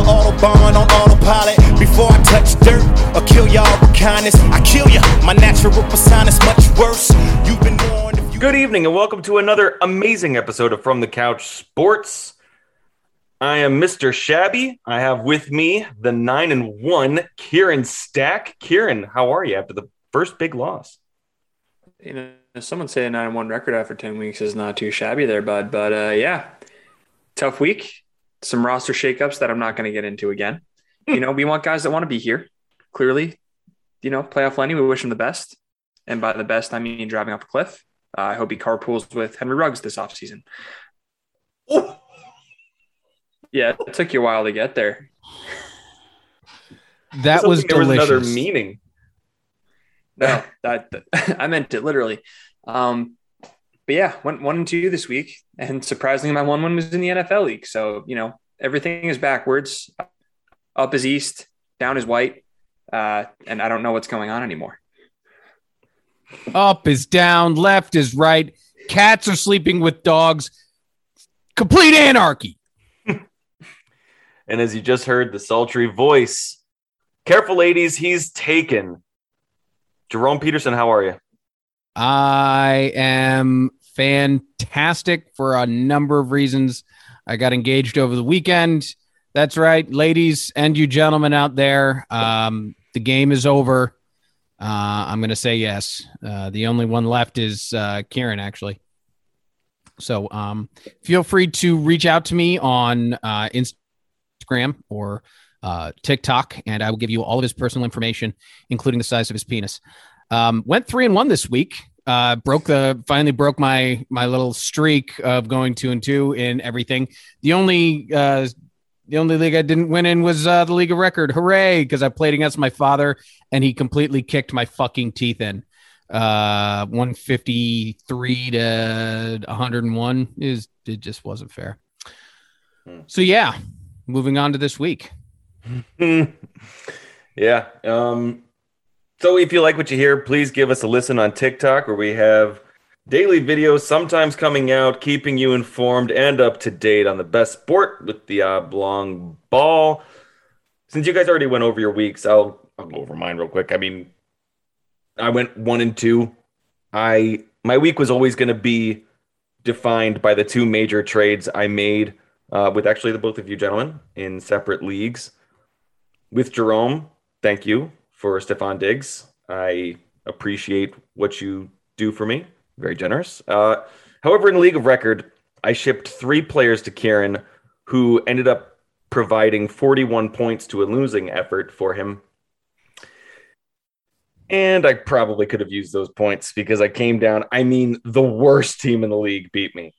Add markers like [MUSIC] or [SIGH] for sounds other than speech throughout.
on autobahn, on autopilot. Before I touch dirt or kill y'all with kindness, I kill ya. My natural persona is much worse. You've been warned. If you Good evening and welcome to another amazing episode of From the Couch Sports. I am Mr. Shabby. I have with me the nine and one Kieran Stack. Kieran, how are you after the first big loss? You know, someone say a nine and one record after ten weeks is not too shabby there, bud. But uh, yeah, tough week. Some roster shakeups that I'm not going to get into again. You know, we want guys that want to be here. Clearly, you know, playoff Lenny, we wish him the best. And by the best, I mean driving off a cliff. Uh, I hope he carpools with Henry Ruggs this offseason. [LAUGHS] Yeah, it took you a while to get there. [LAUGHS] That was Something- there was delicious. another meaning. No, that, [LAUGHS] I meant it literally. Um, but yeah, went one and two this week, and surprisingly, my one one was in the NFL league. So you know, everything is backwards. Up is east, down is white, uh, and I don't know what's going on anymore. Up is down, left is right. Cats are sleeping with dogs. Complete anarchy. [LAUGHS] And as you just heard, the sultry voice. Careful, ladies, he's taken. Jerome Peterson, how are you? I am fantastic for a number of reasons. I got engaged over the weekend. That's right, ladies and you gentlemen out there. Um, the game is over. Uh, I'm going to say yes. Uh, the only one left is uh, Kieran, actually. So um, feel free to reach out to me on uh, Instagram or uh, TikTok, and I will give you all of his personal information, including the size of his penis. Um, went three and one this week. Uh, broke the finally broke my my little streak of going two and two in everything. The only uh, the only league I didn't win in was uh, the league of record. Hooray! Because I played against my father and he completely kicked my fucking teeth in. Uh, 153 to 101 is it just wasn't fair. Hmm. So yeah, moving on to this week. [LAUGHS] yeah. Um, so if you like what you hear, please give us a listen on TikTok where we have daily videos sometimes coming out, keeping you informed and up to date on the best sport with the oblong ball. Since you guys already went over your weeks, I'll I'll go over mine real quick. I mean, I went one and two. I my week was always going to be defined by the two major trades I made uh, with actually the both of you gentlemen in separate leagues. With Jerome, thank you for Stefon Diggs. I appreciate what you do for me. Very generous. Uh, however, in League of Record, I shipped three players to Kieran who ended up providing 41 points to a losing effort for him. And I probably could have used those points because I came down. I mean, the worst team in the league beat me.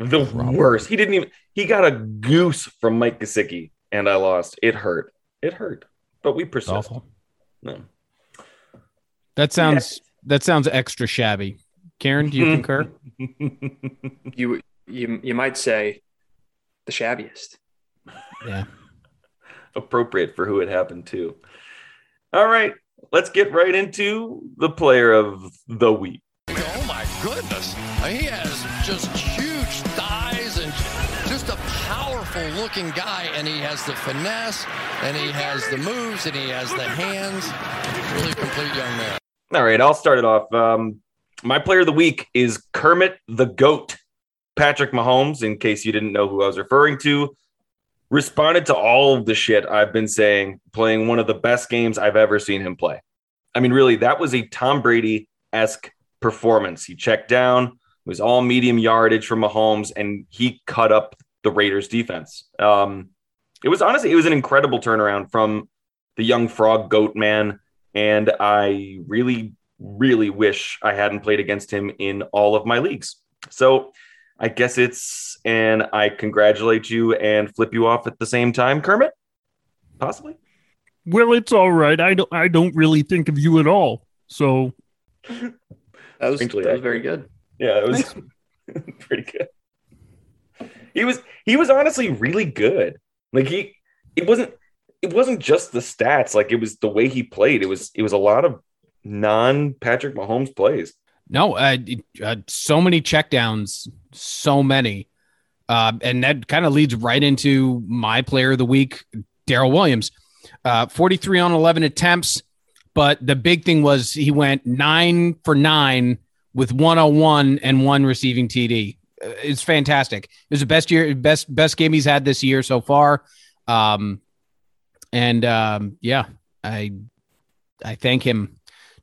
The worst. He didn't even, he got a goose from Mike Gesicki and I lost. It hurt. It hurt. But we persist. Awful. No. That sounds that sounds extra shabby. Karen, do you [LAUGHS] concur? You you you might say the shabbiest. Yeah. appropriate for who it happened to. All right, let's get right into the player of the week. Oh my goodness. He has just powerful looking guy. And he has the finesse and he has the moves and he has the hands. Really complete young man. All right, I'll start it off. Um, my player of the week is Kermit the Goat. Patrick Mahomes, in case you didn't know who I was referring to, responded to all of the shit I've been saying, playing one of the best games I've ever seen him play. I mean, really, that was a Tom Brady esque performance. He checked down, it was all medium yardage from Mahomes, and he cut up the Raiders defense. Um, it was honestly, it was an incredible turnaround from the young frog goat man. And I really, really wish I hadn't played against him in all of my leagues. So I guess it's, and I congratulate you and flip you off at the same time, Kermit. Possibly. Well, it's all right. I don't. I don't really think of you at all. So That was, that was very good. Yeah, it was [LAUGHS] pretty good. He was he was honestly really good. Like he it wasn't it wasn't just the stats, like it was the way he played. It was it was a lot of non Patrick Mahomes plays. No, uh, uh, so many checkdowns, so many. Uh, and that kind of leads right into my player of the week, Darrel Williams. Uh, 43 on 11 attempts, but the big thing was he went nine for nine with 101 and one receiving TD. Uh, It's fantastic. It was the best year, best best game he's had this year so far. Um, and um, yeah, I I thank him,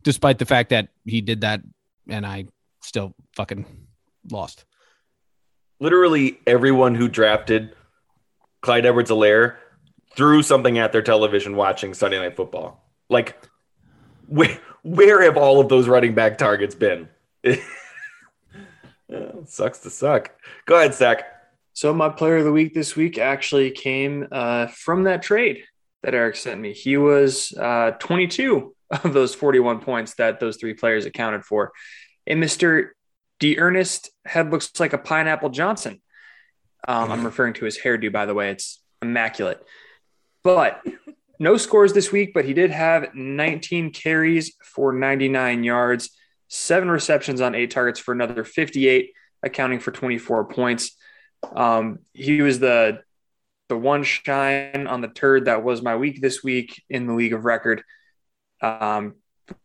despite the fact that he did that, and I still fucking lost. Literally everyone who drafted Clyde Edwards Helaire threw something at their television watching Sunday Night Football. Like, where, where have all of those running back targets been? [LAUGHS] Yeah, sucks to suck. Go ahead, Zach. So my player of the week this week actually came uh, from that trade that Eric sent me. He was uh, 22 of those 41 points that those three players accounted for. And Mr. D'Ernest head looks like a pineapple Johnson. Um, I'm [LAUGHS] referring to his hairdo, by the way. It's immaculate. But no scores this week, but he did have 19 carries for 99 yards, seven receptions on eight targets for another 58, accounting for 24 points. Um, he was the the one shine on the turd that was my week this week in the league of record, um,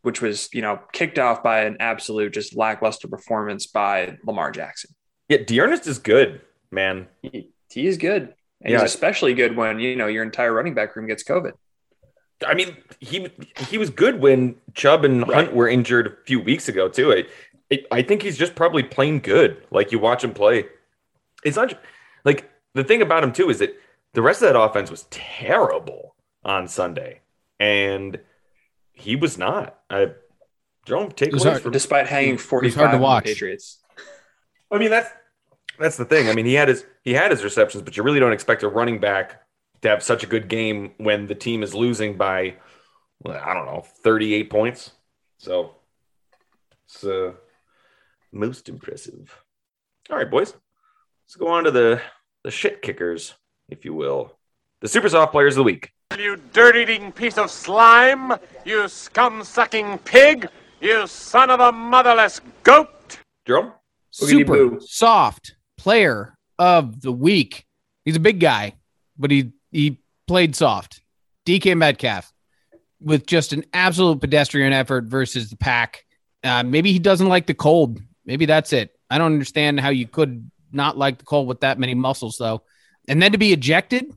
which was you know kicked off by an absolute just lackluster performance by Lamar Jackson. Yeah, D'Ernest is good, man. He, he is good, and Yeah. he's especially good when you know your entire running back room gets COVID. I mean, he he was good when Chubb and Hunt were injured a few weeks ago too. I, I I think he's just probably plain good. Like you watch him play, it's not like the thing about him too is that the rest of that offense was terrible on Sunday, and he was not. I don't take was away hard- from. Despite hanging was 45 hard to watch. Patriots. I mean that's that's the thing. I mean he had his he had his receptions, but you really don't expect a running back to have such a good game when the team is losing by well, I don't know thirty eight points. So it's uh, most impressive. All right, boys, let's go on to the the shit kickers, if you will, the super soft players of the week. You dirt eating piece of slime! You scum sucking pig! You son of a motherless goat! Jerome. Super soft player of the week. He's a big guy, but he he played soft. DK Metcalf with just an absolute pedestrian effort versus the pack. Uh, maybe he doesn't like the cold. Maybe that's it. I don't understand how you could not like the cold with that many muscles, though. And then to be ejected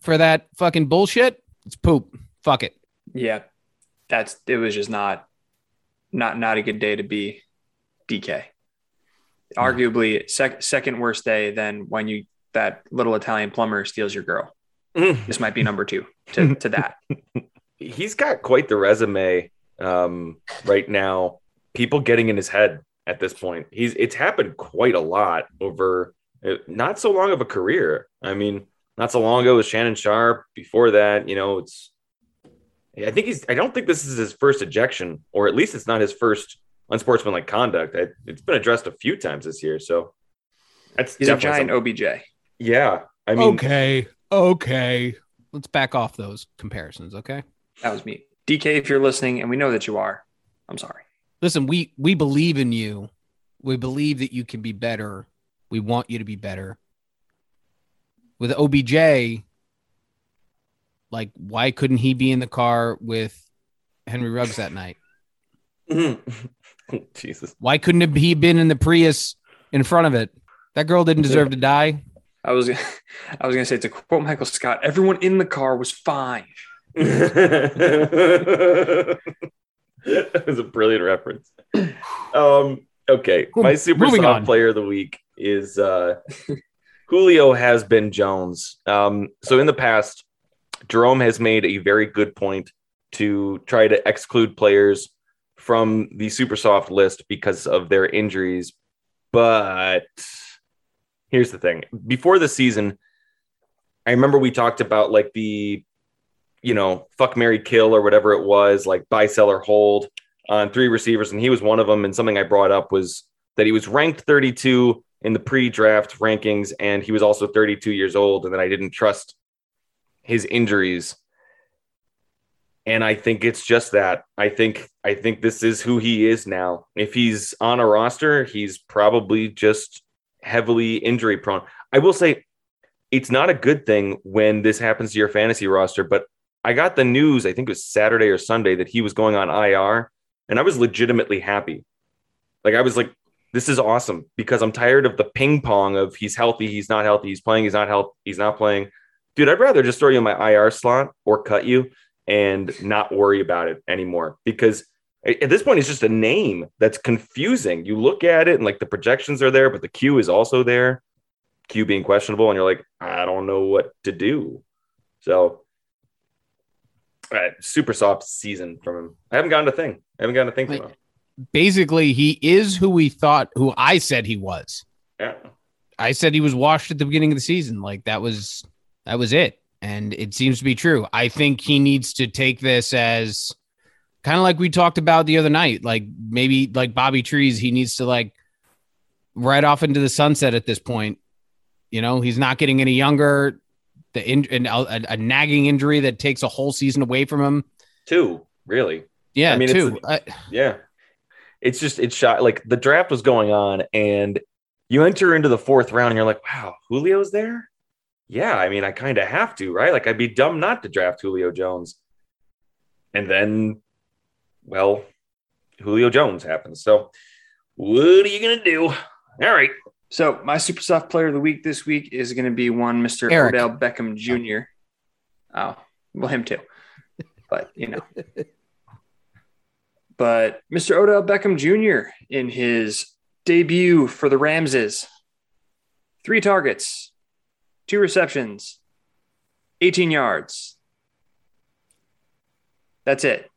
for that fucking bullshit, it's poop. Fuck it. Yeah, that's it was just not not not a good day to be DK. Arguably sec- second worst day than when you that little Italian plumber steals your girl. This might be number two to, [LAUGHS] to that. he's got quite the resume um, right now. People getting in his head at this point. He's it's happened quite a lot over uh, not so long of a career. I mean, not so long ago was Shannon Sharpe. Before that, you know, it's. I think he's. I don't think this is his first ejection, or at least it's not his first unsportsmanlike conduct. I, it's been addressed a few times this year, so that's He's a definitely giant something- OBJ. Yeah, I mean, okay. Okay. Let's back off those comparisons, okay? That was me. DK, if you're listening, and we know that you are, I'm sorry. listen we we believe in you we believe that you can be better we want you to be better with obj like why couldn't he be in the car with henry ruggs that night [LAUGHS] Jesus. why couldn't have he been in the prius in front of it that girl didn't deserve to die I was [LAUGHS] I was gonna say to quote Michael Scott, everyone in the car was fine. [LAUGHS] that was a brilliant reference. Um, okay, my super Moving soft on. player of the week is uh, Julio has been Jones. Um, so in the past, Jerome has made a very good point to try to exclude players from the super soft list because of their injuries. But here's the thing: before the season, I remember we talked about like the you know, fuck Mary Kill or whatever it was, like buy, sell, or hold on three receivers. And he was one of them. And something I brought up was that he was ranked 32 in the pre draft rankings. And he was also 32 years old. And that I didn't trust his injuries. And I think it's just that. I think I think this is who he is now. If he's on a roster, he's probably just heavily injury prone. I will say it's not a good thing when this happens to your fantasy roster, but I got the news, I think it was Saturday or Sunday, that he was going on IR, and I was legitimately happy. Like, I was like, this is awesome because I'm tired of the ping pong of he's healthy, he's not healthy, he's playing, he's not healthy, he's not playing. Dude, I'd rather just throw you in my IR slot or cut you and not worry about it anymore because at this point it's just a name that's confusing. You look at it and like the projections are there, but the Q is also there. Q being questionable, and you're like, I don't know what to do. So right, super soft season from him. I haven't gotten a thing. I haven't gotten a thing from him. Basically, he is who we thought, who I said he was. Yeah. I said he was washed at the beginning of the season. Like that was that was it. And it seems to be true. I think he needs to take this as kind of like we talked about the other night. Like maybe like Bobby Trees, he needs to like right off into the sunset at this point. You know, he's not getting any younger the in, a, a, nagging injury that takes a whole season away from him. Two, really? Yeah, I mean, two. It's, I, yeah, it's just it's shot like the draft was going on, and you enter into the fourth round, and you're like, wow, Julio's there. Yeah, I mean, I kind of have to, right? Like, I'd be dumb not to draft Julio Jones. And then, well, Julio Jones happens. So, what are you gonna do? All right. So my super soft player of the week this week is going to be one Mr. Eric. Odell Beckham Jr. Oh, well, him too, but you know. [LAUGHS] but Mr. Odell Beckham Jr. in his debut for the Ramses, three targets, two receptions, 18 yards. That's it.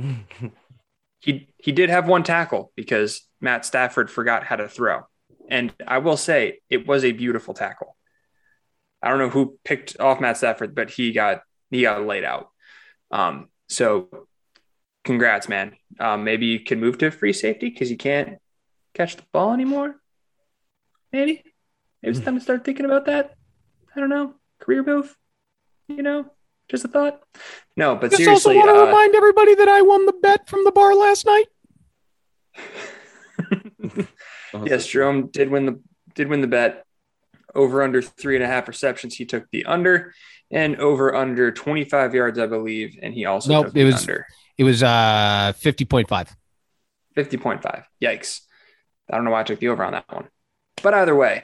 [LAUGHS] he he did have one tackle because Matt Stafford forgot how to throw. And I will say it was a beautiful tackle. I don't know who picked off Matt Stafford, but he got he got laid out. Um, so congrats, man. Um, maybe you can move to free safety because you can't catch the ball anymore. Maybe. Maybe it's time to start thinking about that. I don't know. Career move. You know, just a thought. No, but Just seriously, also want to uh, remind everybody that I won the bet from the bar last night. [LAUGHS] yes, Jerome did win the did win the bet. Over under three and a half receptions, he took the under, and over under twenty five yards, I believe, and he also Nope, took it was- under It was uh fifty point five. fifty point five. Yikes! I don't know why I took the over on that one, but either way,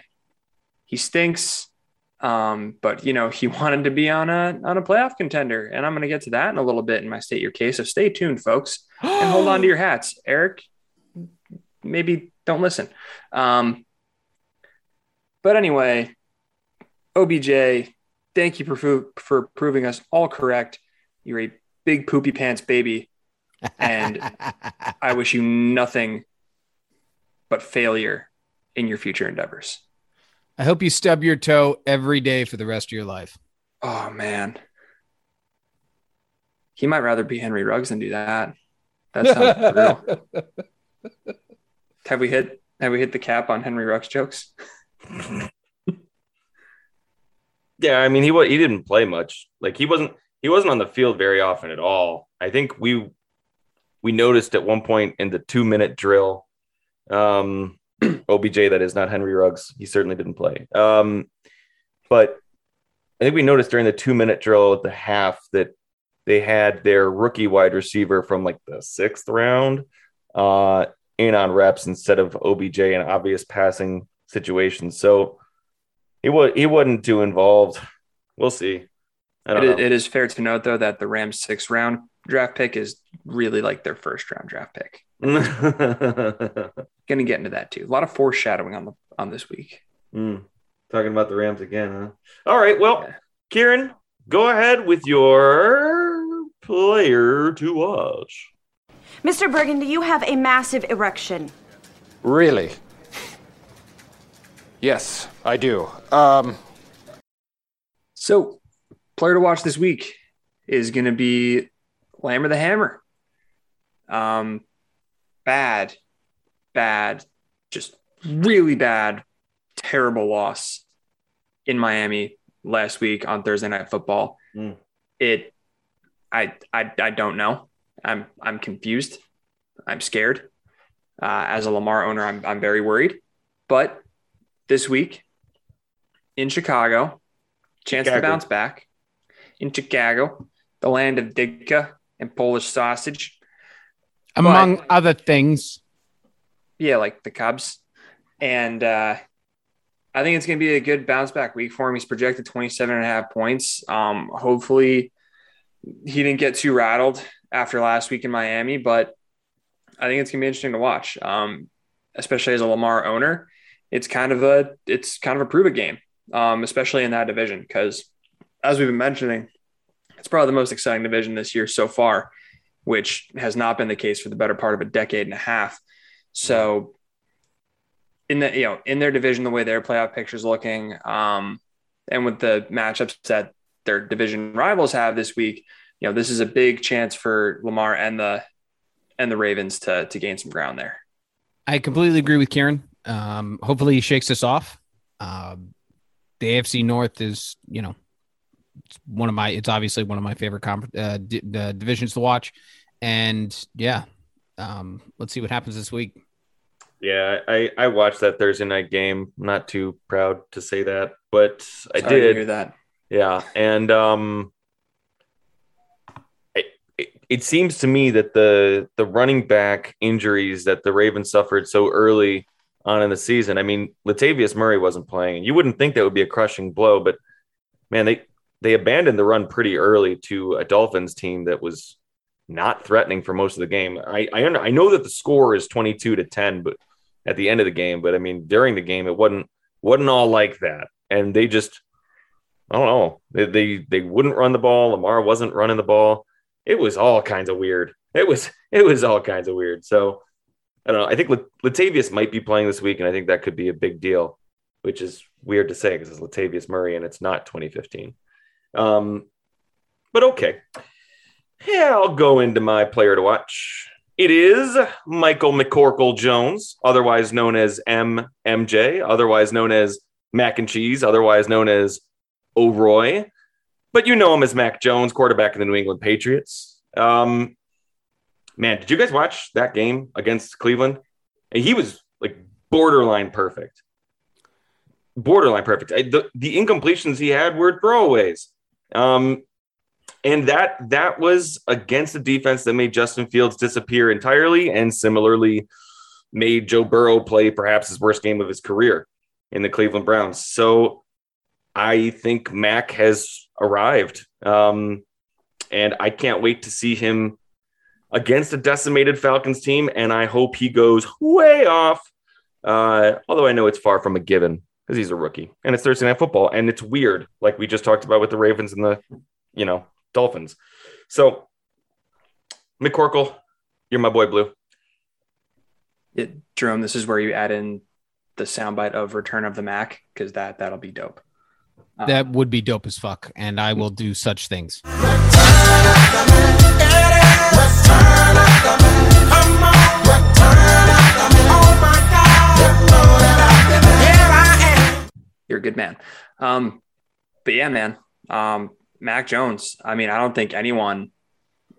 he stinks. Um, but you know he [LAUGHS] wanted to be on a on a playoff contender, and I'm going to get to that in a little bit in my state your case. So stay tuned, folks, and hold on to [GASPS] your hats, Eric. Maybe don't listen. Um, but anyway, OBJ, thank you for for proving us all correct. You're a big poopy pants baby, and [LAUGHS] I wish you nothing but failure in your future endeavors. I hope you stub your toe every day for the rest of your life. Oh man, he might rather be Henry Ruggs than do that. That sounds [LAUGHS] brutal. Have we hit have we hit the cap on Henry Ruggs jokes? [LAUGHS] Yeah, I mean he wa- he didn't play much. Like he wasn't he wasn't on the field very often at all. I think we we noticed at one point in the two minute drill, um, [CLEARS THROAT] OBJ that is not Henry Ruggs. He certainly didn't play. Um, but I think we noticed during the two minute drill at the half that they had their rookie wide receiver from like the sixth round uh, in on reps instead of OBJ in obvious passing situations. So he was he wasn't too involved. We'll see. I It don't is, know. it is fair to note though that the Rams sixth round draft pick is really like their first round draft pick. [LAUGHS] Going to get into that too. A lot of foreshadowing on the on this week. Hmm. Talking about the Rams again, huh? All right. Well, Yeah. Kieran, go ahead with your player to watch. Mr. Burgundy, you have a massive erection. Really? Yes, I do. Um, So, player to watch this week is going to be Lamb the Hammer. Um, bad, bad, just really bad, terrible loss in Miami last week on Thursday Night Football. Mm. It, I, I, I don't know. I'm, I'm confused. I'm scared. Uh, as a Lamar owner, I'm, I'm very worried. But this week, in Chicago, chance Chicago. to bounce back in Chicago, the land of Ditka and Polish sausage. Among other things. Yeah, like the Cubs. And uh, I think it's going to be a good bounce back week for him. He's projected 27 and a half points. Um, hopefully, he didn't get too rattled after last week in Miami, but I think it's going to be interesting to watch, um, especially as a Lamar owner. It's kind of a it's kind of a prove it game, um, especially in that division because as we've been mentioning, it's probably the most exciting division this year so far, which has not been the case for the better part of a decade and a half. So in the you know in their division, the way their playoff picture is looking, um, and with the matchups that their division rivals have this week, you know this is a big chance for Lamar and the and the Ravens to to gain some ground there. I completely agree with Kieran. Um, hopefully he shakes this off. Um, the AFC North is, you know, it's one of my. It's obviously one of my favorite comp- uh, d- uh, divisions to watch, and yeah, um, let's see what happens this week. Yeah, I I watched that Thursday night game. Not too proud to say that, but I Sorry to did. hear that. Yeah, and um, it, it, it seems to me that the the running back injuries that the Ravens suffered so early on in the season. I mean, Latavius Murray wasn't playing. You wouldn't think that would be a crushing blow, but man, they they abandoned the run pretty early to a Dolphins team that was not threatening for most of the game. I I, I know that the score is twenty two to ten, but at the end of the game, but I mean during the game it wasn't wasn't all like that, and they just I don't know. They, they they wouldn't run the ball. Lamar wasn't running the ball. It was all kinds of weird. It was it was all kinds of weird. So I don't know. I think Latavius might be playing this week, and I think that could be a big deal, which is weird to say because it's Latavius Murray and it's not 2015. Um, but okay. Yeah, I'll go into my player to watch. It is Michael McCorkle Jones, otherwise known as MMJ, otherwise known as Mac and Cheese, otherwise known as OROY, but you know him as Mac Jones, quarterback of the New England Patriots. Um, man, did you guys watch that game against Cleveland? And he was like borderline perfect. Borderline perfect. I, the, the incompletions he had were throwaways. Um, and that that was against the defense that made Justin Fields disappear entirely and similarly made Joe Burrow play perhaps his worst game of his career in the Cleveland Browns. So I think Mac has arrived. Um, and I can't wait to see him against a decimated Falcons team. And I hope he goes way off. Uh, although I know it's far from a given because he's a rookie and it's Thursday night football. And it's weird, like we just talked about with the Ravens and the, you know, Dolphins. So, McCorkle, you're my boy, Blue. It, Jerome, this is where you add in the soundbite of Return of the Mac because that that'll be dope. Uh, That would be dope as fuck, and I will do such things. You're a good man. Um, but yeah, man, um, Mac Jones. I mean, I don't think anyone,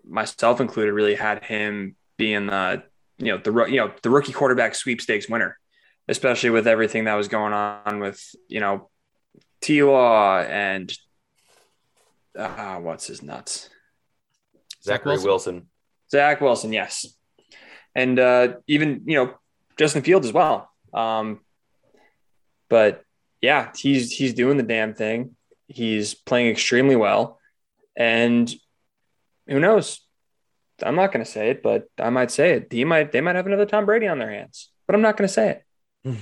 myself included, really had him being the you know the you know the rookie quarterback sweepstakes winner, especially with everything that was going on with you know T Law and uh, what's his nuts Zachary Wilson? Wilson. Zach Wilson, yes, and uh, even you know Justin Fields as well. Um, but yeah, he's he's doing the damn thing. He's playing extremely well, and who knows? I'm not going to say it, but I might say it. He might they might have another Tom Brady on their hands, but I'm not going to say it. [LAUGHS]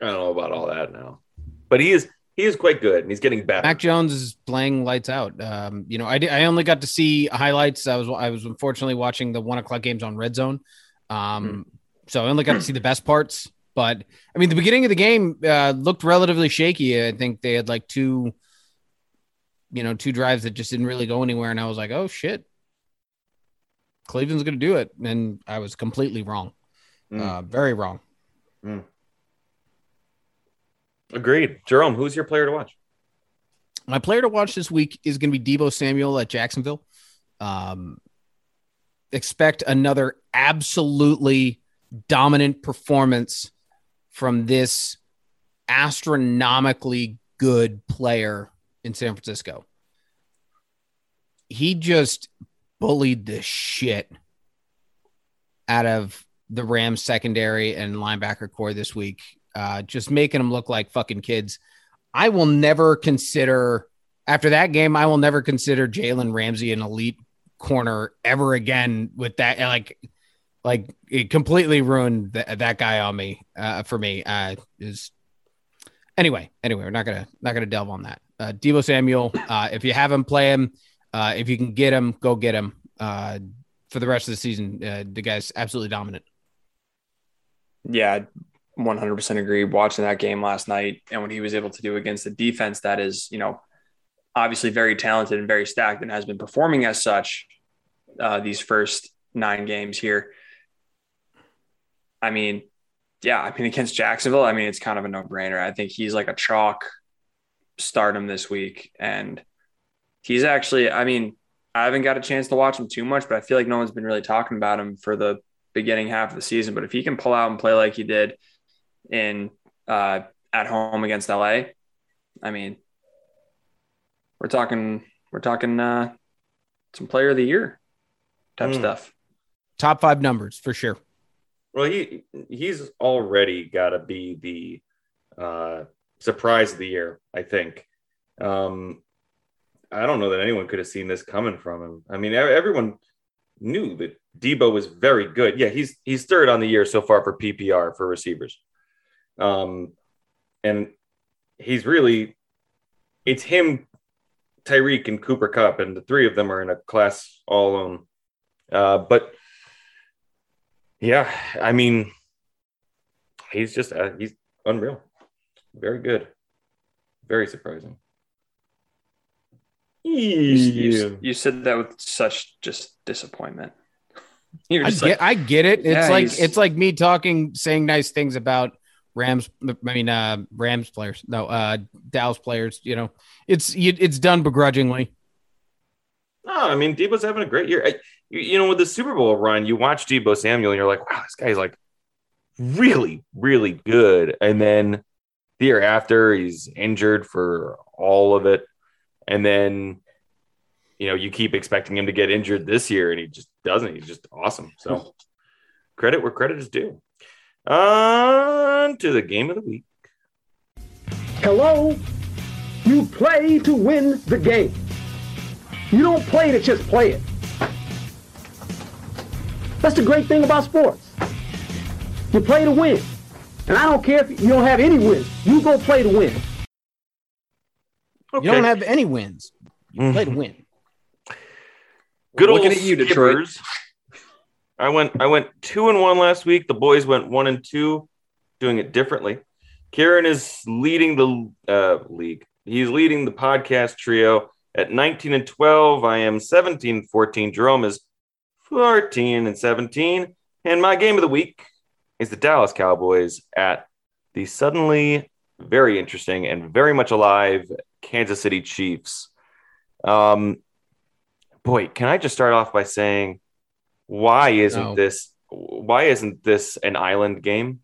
I don't know about all that now, but he is he is quite good and he's getting better. Mac Jones is playing lights out. Um, you know, I, di- I only got to see highlights. I was I was unfortunately watching the one o'clock games on Red Zone, um, so I only got to see the best parts. But I mean, the beginning of the game uh, looked relatively shaky. I think they had like two, you know, two drives that just didn't really go anywhere, and I was like, oh shit, Cleveland's going to do it, and I was completely wrong, Mm. uh, very wrong. Agreed. Jerome, who's your player to watch? My player to watch this week is going to be Deebo Samuel at Jacksonville. Um, expect another absolutely dominant performance from this astronomically good player in San Francisco. He just bullied the shit out of the Rams secondary and linebacker core this week, uh, just making them look like fucking kids. I will never consider after that game. I will never consider Jalen Ramsey an elite corner ever again. With that, like, like it completely ruined th- that guy on me uh, for me. Uh, is anyway. Anyway, we're not gonna not gonna delve on that. Uh, Deebo Samuel, uh, if you have him, play him. Uh, if you can get him, go get him. Uh, for the rest of the season, uh, the guy's absolutely dominant. Yeah, 100% agree. Watching that game last night and what he was able to do against the defense that is, you know, obviously very talented and very stacked and has been performing as such uh, these first nine games here. I mean, yeah, I mean, against Jacksonville, I mean, it's kind of a no brainer. I think he's like a chalk stardom this week. And he's actually, I mean, I haven't got a chance to watch him too much, but I feel like no one's been really talking about him for the beginning half of the season. But if he can pull out and play like he did in uh, at home against LA, I mean, we're talking we're talking uh, some player of the year type Mm. stuff. Top five numbers for sure. Well, he he's already got to be the uh, surprise of the year. I think. Um, I don't know that anyone could have seen this coming from him. I mean, everyone knew that Deebo was very good. Yeah, he's he's third on the year so far for PPR for receivers. Um, and he's really it's him, Tyreek, and Cooper Kupp, and the three of them are in a class all alone. Uh, but yeah, I mean, he's just uh, he's unreal, very good, very surprising. You, you, you said that with such just disappointment. [LAUGHS] You're I just get, like, I get it. It's Yeah, like he's- it's like me talking, saying nice things about Rams. I mean, uh, Rams players. No, uh, Dallas players. You know, it's you, it's done begrudgingly. No, I mean Deebo's having a great year. I, you, you know, with the Super Bowl run, you watch Deebo Samuel, and you're like, wow, this guy's like really, really good. And then the year after, he's injured for all of it, and then you know you keep expecting him to get injured this year, and he just doesn't. He's just awesome. So [LAUGHS] credit where credit is due. On to the game of the week. Hello? You play to win the game. You don't play to just play it. That's the great thing about sports. You play to win. And I don't care if you don't have any wins. You go play to win. You don't have any wins. You play to win. Good Looking old at you, Detroit. I went I went two and one last week. The boys went one and two, doing it differently. Kieran is leading the uh, league. He's leading the podcast trio at 19 and 12. I am 17 and 14. Jerome is 14 and 17. And my game of the week is the Dallas Cowboys at the suddenly very interesting and very much alive Kansas City Chiefs. Um, boy, can I just start off by saying why isn't No. this why isn't this an island game?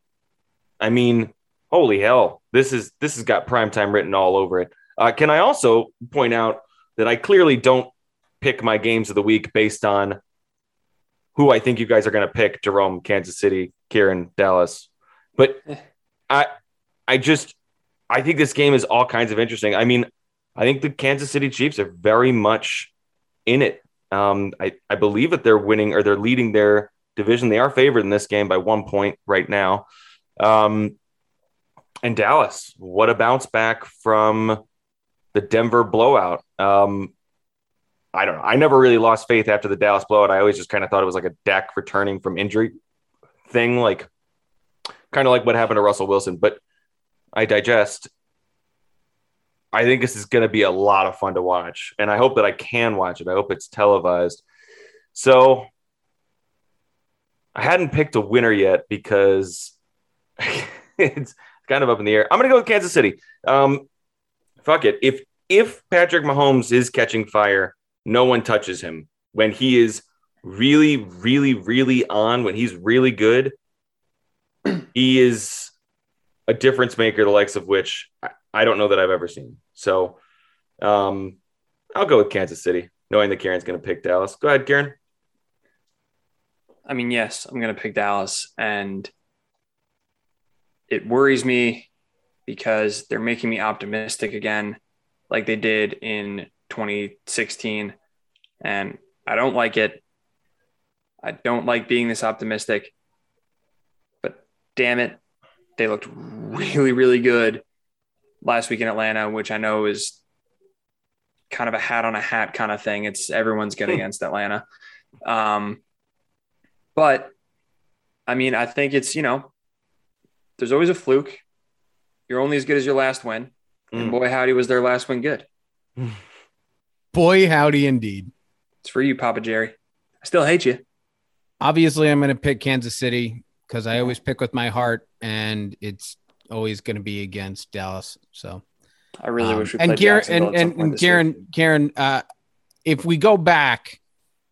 I mean, holy hell, this is this has got prime time written all over it. Uh, can I also point out that I clearly don't pick my games of the week based on who I think you guys are going to pick: Jerome, Kansas City, Kieran, Dallas. But I, I just, I think this game is all kinds of interesting. I mean, I think the Kansas City Chiefs are very much in it. Um, I, I believe that they're winning or they're leading their division. They are favored in this game by one point right now. Um, and Dallas, what a bounce back from the Denver blowout. Um, I don't know. I never really lost faith after the Dallas blowout. I always just kind of thought it was like a Dak returning from injury thing, like kind of like what happened to Russell Wilson. But I digest. I think this is going to be a lot of fun to watch, and I hope that I can watch it. I hope it's televised. So I hadn't picked a winner yet because [LAUGHS] it's kind of up in the air. I'm going to go with Kansas City. Um, fuck it. If if Patrick Mahomes is catching fire, no one touches him. When he is really, really, really on, when he's really good, [CLEARS THROAT] he is a difference maker, the likes of which I, don't know that I've ever seen. So um, I'll go with Kansas City, knowing that Karen's going to pick Dallas. Go ahead, Karen. I mean, yes, I'm going to pick Dallas, and it worries me because they're making me optimistic again, like they did in 2016, and I don't like it. I don't like being this optimistic, but damn it, they looked really, really good last week in Atlanta, which I know is kind of a hat on a hat kind of thing. It's everyone's good against Atlanta. Um, but I mean, I think it's, you know, there's always a fluke. You're only as good as your last win. And boy, howdy, was their last win good. [LAUGHS] Boy, howdy indeed. It's for you, Papa Jerry. I still hate you. Obviously, I'm going to pick Kansas City because I always pick with my heart, and it's always going to be against Dallas. So I really Um, wish we and Karen and, and, and. Karen Karen uh, if we go back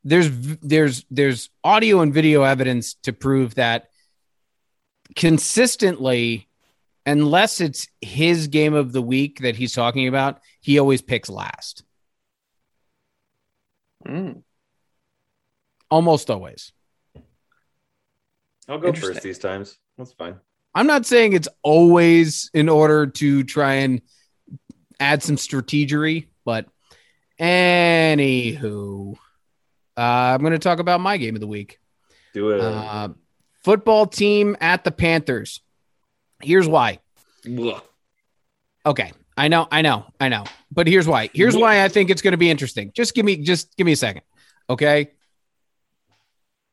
there's there's there's audio and video evidence to prove that consistently unless it's his game of the week that he's talking about he always picks last Mm. almost always I'll go first these times. That's fine. I'm not saying it's always in order to try and add some strategery, but anywho, uh, I'm going to talk about my game of the week. Do it. Uh, football team at the Panthers. Here's why. Ugh. Okay, I know, I know, I know, but here's why. Here's why I think it's going to be interesting. Just give me, just give me a second. Okay.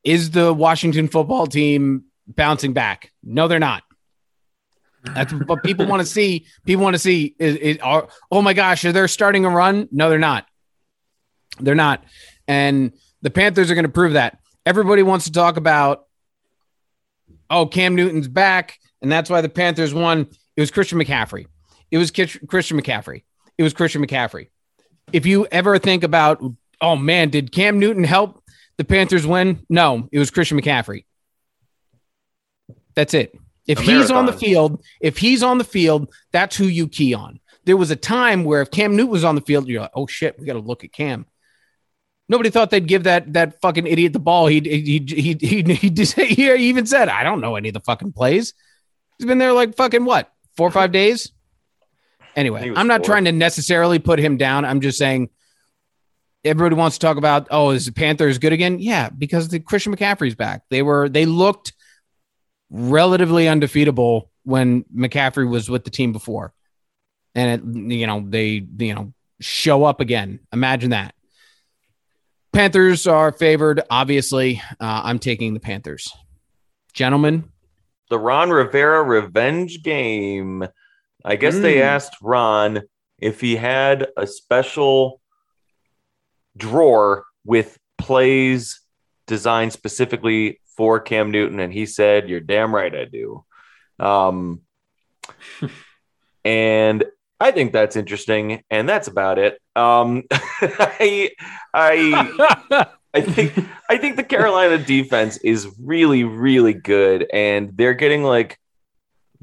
Is the Washington football team bouncing back? No, they're not. That's [LAUGHS] what people want to see. People want to see is, is are, oh my gosh, are they starting a run? No, they're not. They're not. And the Panthers are going to prove that. Everybody wants to talk about, oh, Cam Newton's back, and that's why the Panthers won. It was Christian McCaffrey. It was Christian McCaffrey. It was Christian McCaffrey. If you ever think about, oh man, did Cam Newton help the Panthers win? No, it was Christian McCaffrey. That's it. If he's on the field, if he's on the field, that's who you key on. There was a time where if Cam Newton was on the field, you're like, oh shit, we got to look at Cam. Nobody thought they'd give that that fucking idiot the ball. He he he he he, just, [LAUGHS] he even said, "I don't know any of the fucking plays." He's been there like fucking what four or five days. Anyway, I'm not trying to necessarily put him down. I'm just saying everybody wants to talk about, oh, is the Panthers good again? Yeah, because the Christian McCaffrey's back. They were they looked relatively undefeatable when McCaffrey was with the team before, and it, you know they you know show up again. Imagine that. Panthers are favored. Obviously, uh, I'm taking the Panthers. Gentlemen, the Ron Rivera revenge game. I guess they Mm. asked Ron if he had a special drawer with plays designed specifically for Cam Newton, and he said, "You're damn right, I do." Um, [LAUGHS] and I think that's interesting, and that's about it. Um, [LAUGHS] I, I, I think [LAUGHS] I think the Carolina defense is really, really good, and they're getting like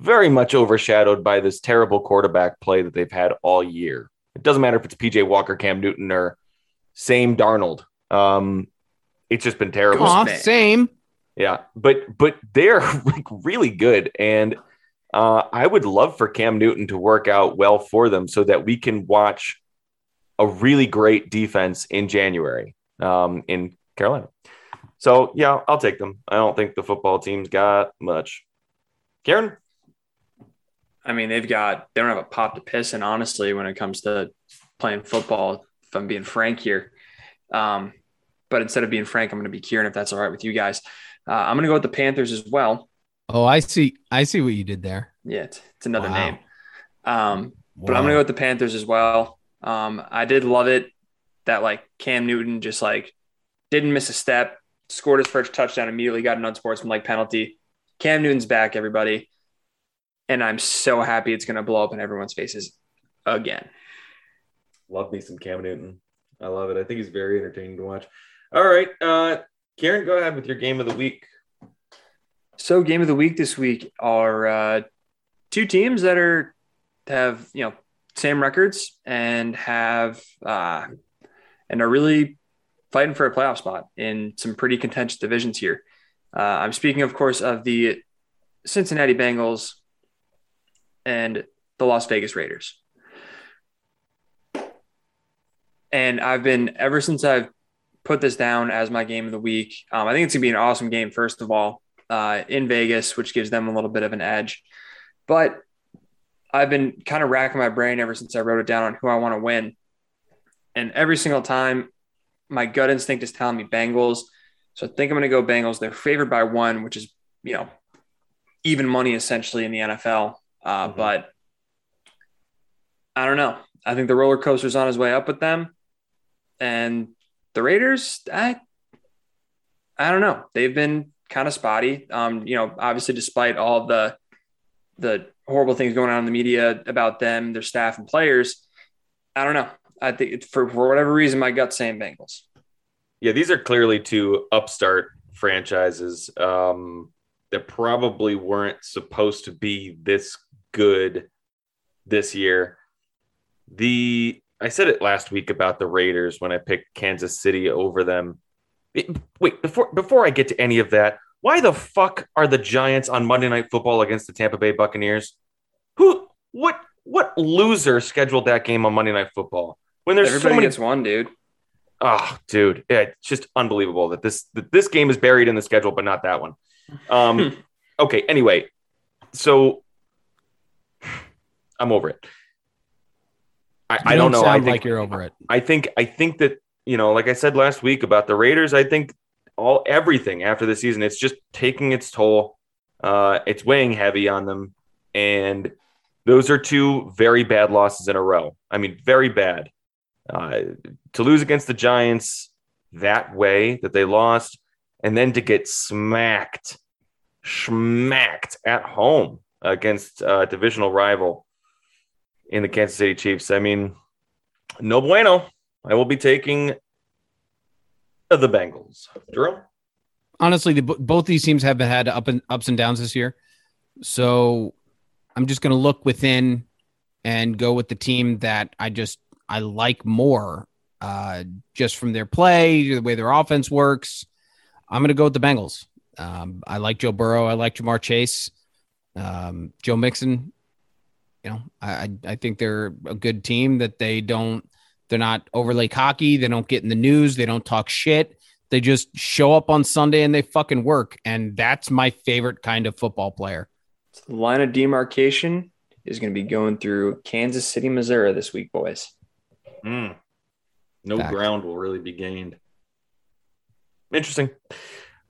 very much overshadowed by this terrible quarterback play that they've had all year. It doesn't matter if it's PJ Walker, Cam Newton, or Sam Darnold. Um, it's just been terrible. Aw, man. same. Yeah, but but they're [LAUGHS] like really good, and uh, I would love for Cam Newton to work out well for them so that we can watch a really great defense in January um, in Carolina. So yeah, I'll take them. I don't think the football team's got much. Karen, I mean, they've got they don't have a pop to piss in, honestly, when it comes to playing football. If I'm being frank here, um, but instead of being frank, I'm going to be Kieran if that's all right with you guys. Uh, I'm going to go with the Panthers as well. Oh, I see. I see what you did there. Yeah, it's, it's another Wow. name. Um, but I'm going to go with the Panthers as well. Um, I did love it that like Cam Newton just like didn't miss a step, scored his first touchdown immediately, got an unsportsmanlike penalty. Cam Newton's back, everybody. And I'm so happy it's going to blow up in everyone's faces again. love me some Cam Newton. I love it. I think he's very entertaining to watch. All right, uh, Karen, go ahead with your game of the week. So, game of the week this week are uh, two teams that are have you know same records and have uh, and are really fighting for a playoff spot in some pretty contentious divisions here. Uh, I'm speaking, of course, of the Cincinnati Bengals and the Las Vegas Raiders. And I've been ever since I've put this down as my game of the week. Um, I think it's gonna be an awesome game. First of all, uh, in Vegas, which gives them a little bit of an edge. But I've been kind of racking my brain ever since I wrote it down on who I want to win. And every single time, my gut instinct is telling me Bengals. So I think I'm going to go Bengals. They're favored by one, which is, you know, even money essentially in the NFL. Uh, mm-hmm. But I don't know. I think the roller coaster's on his way up with them. And the Raiders, I, I don't know. They've been kind of spotty. Um, you know, obviously, despite all the the horrible things going on in the media about them, their staff, and players, I don't know. I think for for whatever reason, my gut's saying Bengals. Yeah, these are clearly two upstart franchises um, that probably weren't supposed to be this good this year. The I said it last week about the Raiders when I picked Kansas City over them. Wait, before before I get to any of that, why the fuck are the Giants on Monday Night Football against the Tampa Bay Buccaneers? Who what what loser scheduled that game on Monday Night Football? When there's everybody so many... gets one, dude. Oh, dude, yeah, it's just unbelievable that this that this game is buried in the schedule, but not that one. Um, [LAUGHS] okay, anyway, so I'm over it. I, I don't, don't know. I think like you're over it. I think I think that you know, like I said last week about the Raiders, I think all everything after the season, it's just taking its toll. Uh, it's weighing heavy on them, and those are two very bad losses in a row. I mean, very bad. Uh, to lose against the Giants that way that they lost, and then to get smacked, smacked at home against a divisional rival in the Kansas City Chiefs. I mean, no bueno. I will be taking the Bengals. Jerome? Honestly, the, both these teams have had up and ups and downs this year. So I'm just going to look within and go with the team that I just I like more, uh, just from their play, the way their offense works. I'm going to go with the Bengals. Um, I like Joe Burrow. I like Ja'Marr Chase, um, Joe Mixon. You know, I I think they're a good team that they don't they're not overly cocky. They don't get in the news. They don't talk shit. They just show up on Sunday and they fucking work. And that's my favorite kind of football player. So the line of demarcation is going to be going through Kansas City, Missouri this week, boys. Mm. No Fact. ground will really be gained. Interesting.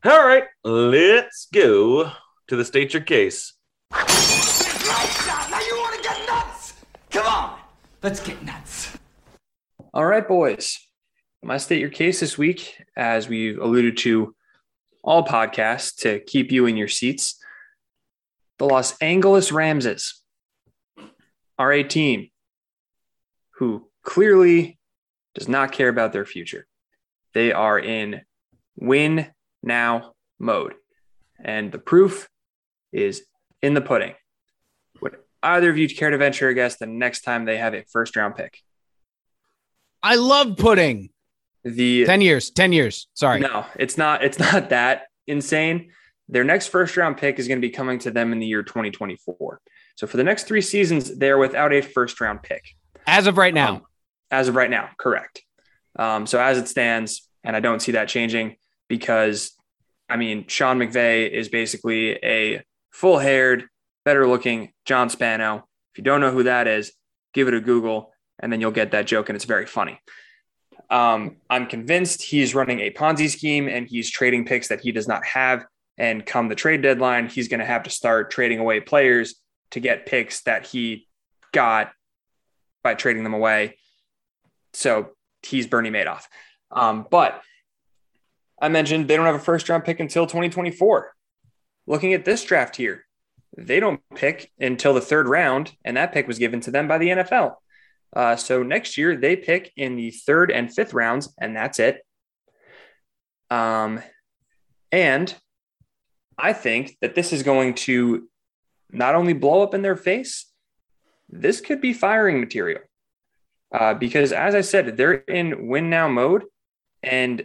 All right, let's go to the state your case. Let's get nuts. All right, boys. My state your case this week, as we've alluded to all podcasts to keep you in your seats. The Los Angeles Ramses are a team who clearly does not care about their future. They are in win now mode. And the proof is in the pudding. Either of you care to venture a guess the next time they have a first round pick? I love pudding. The 10 years, 10 years. Sorry. No, it's not it's not that insane. Their next first round pick is going to be coming to them in the year 2024. So for the next 3 seasons they're without a first round pick. As of right now. Um, as of right now, correct. Um, so as it stands, and I don't see that changing because I mean, Sean McVay is basically a full haired, better looking John Spano. If you don't know who that is, give it a Google and then you'll get that joke, and it's very funny. Um, I'm convinced he's running a Ponzi scheme and he's trading picks that he does not have. And come the trade deadline, he's going to have to start trading away players to get picks that he got by trading them away. So he's Bernie Madoff. Um, but I mentioned they don't have a first round pick until 2024. Looking at this draft here, they don't pick until the third round, and that pick was given to them by the NFL. Uh, so next year they pick in the third and fifth rounds, and that's it. Um, and I think that this is going to not only blow up in their face, this could be firing material. Uh, because as I said, they're in win now mode. And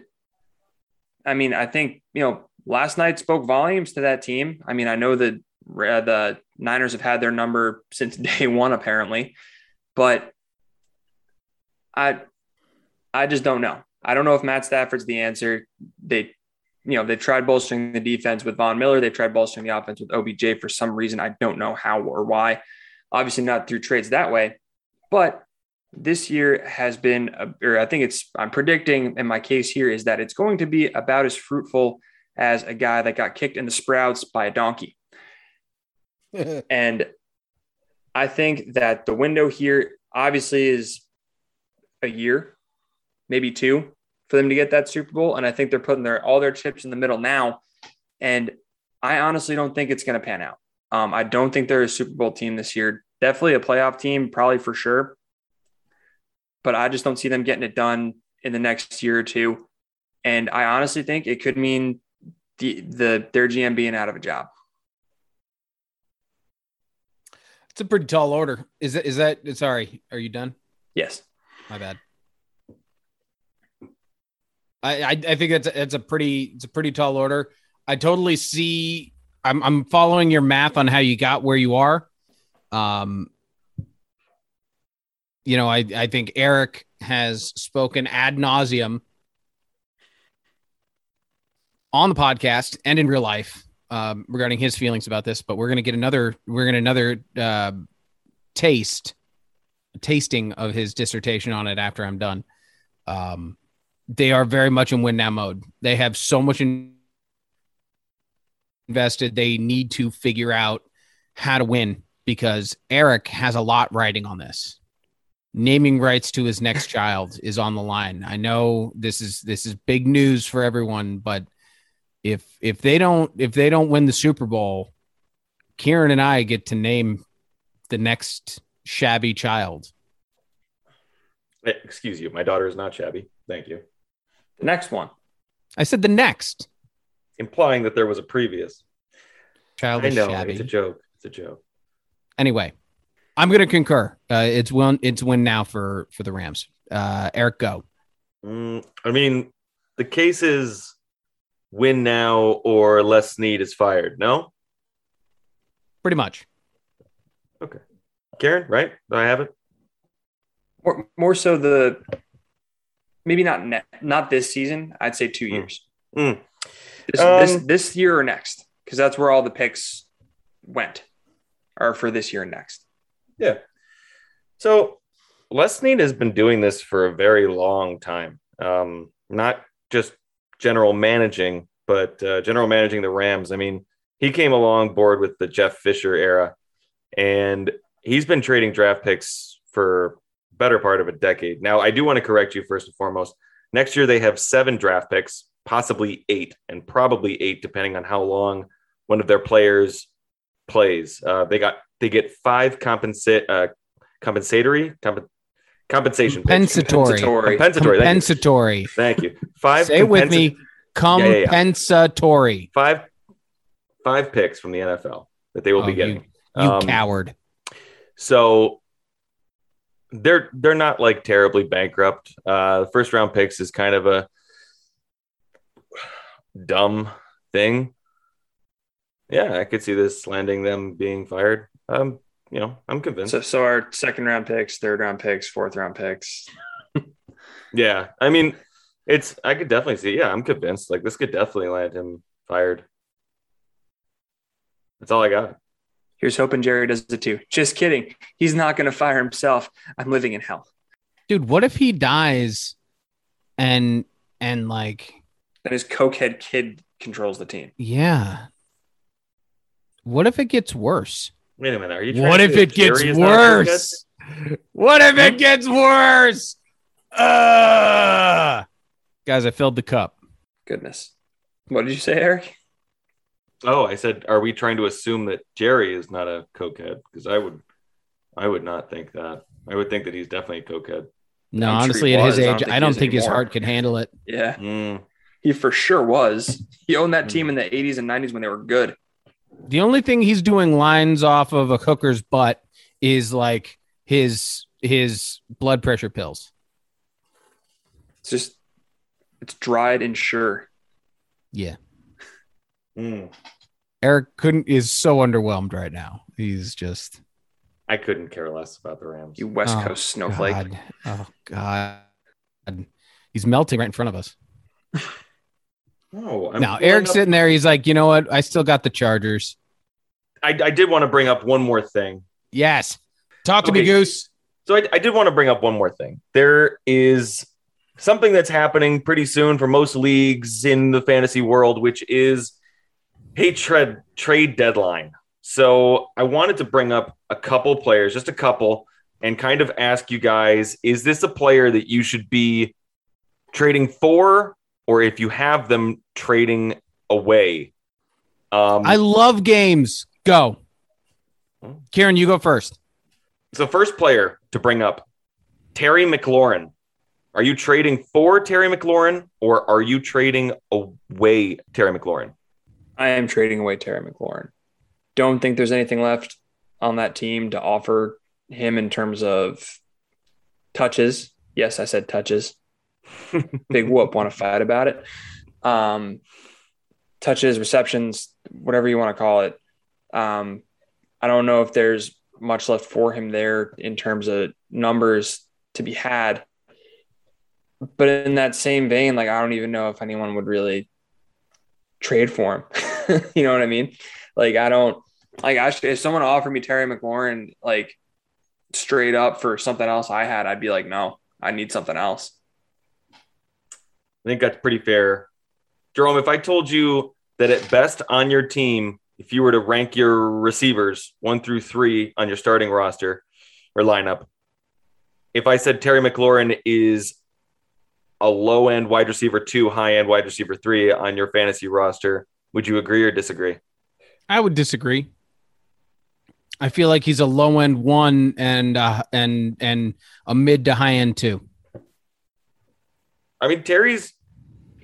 I mean, I think, you know, last night spoke volumes to that team. I mean, I know that the Niners have had their number since [LAUGHS] day one, apparently, but I, I just don't know. I don't know if Matt Stafford's the answer. They, you know, they tried bolstering the defense with Von Miller. They tried bolstering the offense with OBJ for some reason. I don't know how or why. Obviously, not through trades that way, but this year has been, or I think it's, I'm predicting, and my case here is that it's going to be about as fruitful as a guy that got kicked in the sprouts by a donkey. [LAUGHS] and I think that the window here obviously is a year, maybe two, for them to get that Super Bowl. And I think they're putting their all their chips in the middle now. And I honestly don't think it's going to pan out. Um, I don't think they're a Super Bowl team this year. Definitely a playoff team, probably for sure. But I just don't see them getting it done in the next year or two. And I honestly think it could mean the, the their GM being out of a job. It's a pretty tall order. Is that is that sorry, are you done? Yes. My bad. I, I, I think that's, a, it's a pretty it's a pretty tall order. I totally see. I'm I'm following your math on how you got where you are. Um, you know, I I think Eric has spoken ad nauseum on the podcast and in real life um, regarding his feelings about this. But we're gonna get another we're gonna another uh, taste tasting of his dissertation on it after I'm done. Um, they are very much in win now mode. They have so much invested. They need to figure out how to win because Eric has a lot riding on this. Naming rights to his next child is on the line. I know this is this is big news for everyone, but if if they don't if they don't win the Super Bowl, Kieran and I get to name the next shabby child. Eh, Excuse you. My daughter is not shabby. Thank you. The next one. I said the next Implying that there was a previous. child I know. shabby. It's a joke. It's a joke. Anyway, I'm going to concur. Uh, it's win. It's win now for for the Rams. Uh, Eric, go. Mm, I mean, the case is win now or Les Snead is fired. No? Pretty much. Okay. Karen, right? Do I have it? More, more so the maybe not ne- not this season. I'd say two years. Mm. This, Um, this this year or next, because that's where all the picks went, are for this year and next. Yeah. So Les Snead has been doing this for a very long time. Um, not just general managing, but uh, general managing the Rams. I mean, he came along board with the Jeff Fisher era, and he's been trading draft picks for better part of a decade. Now, I do want to correct you first and foremost. Next year they have seven draft picks, possibly eight, and probably eight depending on how long one of their players plays. Uh, they got they get five compensate uh, compensatory comp- compensation picks. Compensatory. compensatory. Compensatory. Thank you. Thank you. Five. Say it with compensa- me. Yeah, yeah, yeah. Compensatory. Five. Five picks from the NFL that they will Oh, be you- getting. You Um, coward. So they're they're not like terribly bankrupt. Uh, the first round picks is kind of a dumb thing. Yeah, I could see this landing them being fired. Um, you know, I'm convinced. So so our second round picks, third round picks, fourth round picks. [LAUGHS] yeah, I mean, it's I could definitely see. Yeah, I'm convinced. Like this could definitely land him fired. That's all I got. Here's hoping Jerry does it too. Just kidding. He's not going to fire himself. I'm living in hell. Dude, what if he dies and and like And his cokehead kid controls the team. yeah. What if it gets worse? Wait a minute. Are you? trying What if say it gets Jerry is not a good worse? What if it gets worse? Uh, guys, I filled the cup. Goodness. What did you say, Eric? Oh, I said, are we trying to assume that Jerry is not a cokehead? Because I would, I would not think that. I would think that he's definitely a cokehead. No, I'm honestly, he at his was. I age, don't think I don't think his heart could handle it. Yeah. Mm. He for sure was. He owned that team in the 80s and 90s when they were good. The only thing he's doing lines off of a hooker's butt is like his his blood pressure pills. It's just it's dried and sure. Yeah. [LAUGHS] Mm, Eric couldn't is so underwhelmed right now. He's just I couldn't care less about the Rams. You West Oh, Coast snowflake. God. Oh God. He's melting right in front of us. [LAUGHS] Oh, I'm now Eric's up- sitting there. He's like, you know what? I still got the Chargers. I, I did want to bring up one more thing. Yes. Talk to me, Goose. So I, I did want to bring up one more thing. There is something that's happening pretty soon for most leagues in the fantasy world, which is a trade trade deadline. So I wanted to bring up a couple players, just a couple, and kind of ask you guys: Is this a player that you should be trading for, or if you have them trading away? Um, I love games. Go. Karen, you go first. So, first player to bring up Terry McLaurin. Are you trading for Terry McLaurin or are you trading away Terry McLaurin? I am trading away Terry McLaurin. Don't think there's anything left on that team to offer him in terms of touches. Yes, I said touches. Big whoop, want to fight about it. Um, touches, receptions, whatever you want to call it. Um, I don't know if there's much left for him there in terms of numbers to be had. But in that same vein, like I don't even know if anyone would really trade for him. [LAUGHS] you know what I mean? Like I don't like actually if someone offered me Terry McLaurin like straight up for something else I had, I'd be like, no, I need something else. I think that's pretty fair. Jerome, if I told you that at best on your team, if you were to rank your receivers one through three on your starting roster or lineup, if I said Terry McLaurin is a low end wide receiver two, high end wide receiver three on your fantasy roster, would you agree or disagree? I would disagree. I feel like he's a low end one and uh, and and a mid to high end two. I mean, Terry's